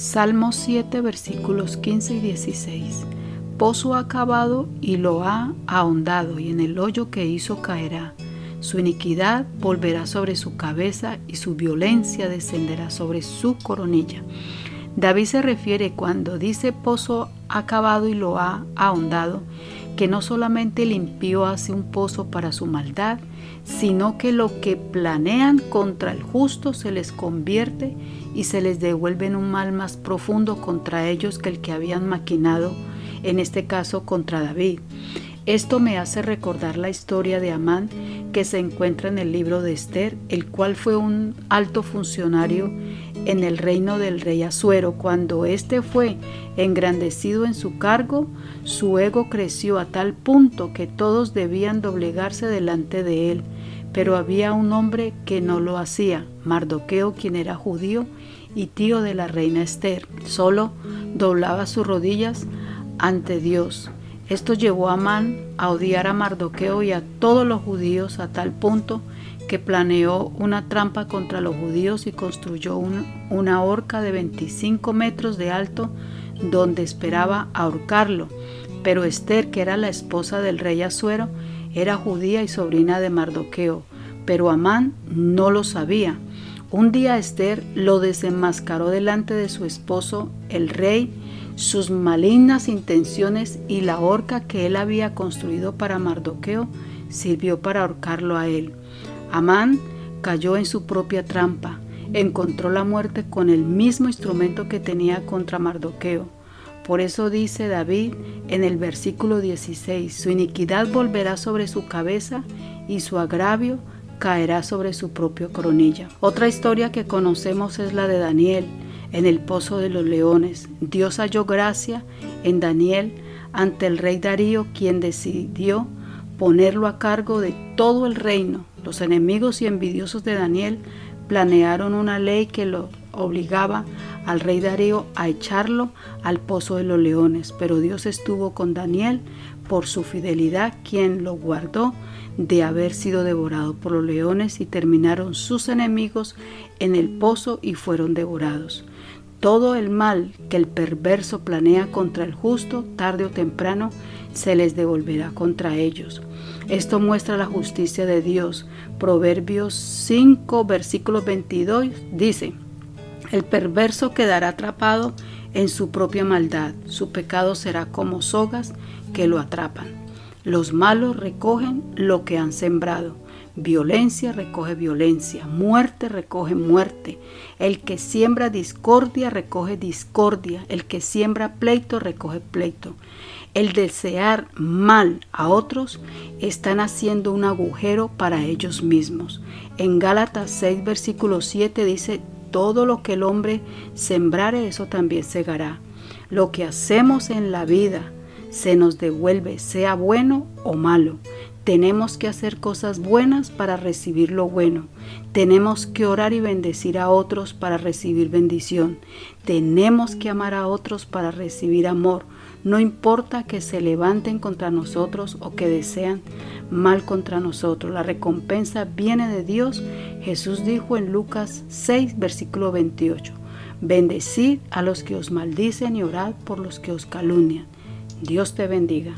Salmo 7 versículos 15 y 16. Pozo ha cavado y lo ha ahondado y en el hoyo que hizo caerá. Su iniquidad volverá sobre su cabeza y su violencia descenderá sobre su coronilla. David se refiere cuando dice pozo ha cavado y lo ha ahondado, que no solamente el impío hace un pozo para su maldad, sino que lo que planean contra el justo se les convierte y se les devuelve en un mal más profundo contra ellos que el que habían maquinado, en este caso contra David. Esto me hace recordar la historia de Amán que se encuentra en el libro de Esther, el cual fue un alto funcionario en el reino del rey Asuero. Cuando éste fue engrandecido en su cargo, su ego creció a tal punto que todos debían doblegarse delante de él. Pero había un hombre que no lo hacía, Mardoqueo, quien era judío y tío de la reina Esther. Solo doblaba sus rodillas ante Dios. Esto llevó a Amán a odiar a Mardoqueo y a todos los judíos a tal punto que planeó una trampa contra los judíos y construyó una horca de 25 metros de alto donde esperaba ahorcarlo. Pero Esther, que era la esposa del rey Asuero, era judía y sobrina de Mardoqueo, pero Amán no lo sabía. Un día Esther lo desenmascaró delante de su esposo, el rey, sus malignas intenciones y la horca que él había construido para Mardoqueo sirvió para ahorcarlo a él. Amán cayó en su propia trampa, encontró la muerte con el mismo instrumento que tenía contra Mardoqueo. Por eso dice David en el versículo 16, su iniquidad volverá sobre su cabeza y su agravio caerá sobre su propio coronilla. Otra historia que conocemos es la de Daniel en el pozo de los leones. Dios halló gracia en Daniel ante el rey Darío, quien decidió ponerlo a cargo de todo el reino los enemigos y envidiosos de Daniel planearon una ley que lo obligaba al rey Darío a echarlo al pozo de los leones, pero Dios estuvo con Daniel por su fidelidad, quien lo guardó de haber sido devorado por los leones y terminaron sus enemigos en el pozo y fueron devorados. Todo el mal que el perverso planea contra el justo, tarde o temprano, se les devolverá contra ellos. Esto muestra la justicia de Dios. Proverbios 5, versículo 22 dice, el perverso quedará atrapado en su propia maldad, su pecado será como sogas que lo atrapan. Los malos recogen lo que han sembrado. Violencia recoge violencia, muerte recoge muerte. El que siembra discordia recoge discordia, el que siembra pleito recoge pleito. El desear mal a otros están haciendo un agujero para ellos mismos. En Gálatas 6, versículo 7 dice, todo lo que el hombre sembrare, eso también segará. Lo que hacemos en la vida se nos devuelve, sea bueno o malo. Tenemos que hacer cosas buenas para recibir lo bueno. Tenemos que orar y bendecir a otros para recibir bendición. Tenemos que amar a otros para recibir amor. No importa que se levanten contra nosotros o que desean mal contra nosotros. La recompensa viene de Dios. Jesús dijo en Lucas 6, versículo 28. Bendecid a los que os maldicen y orad por los que os calumnian. Dios te bendiga.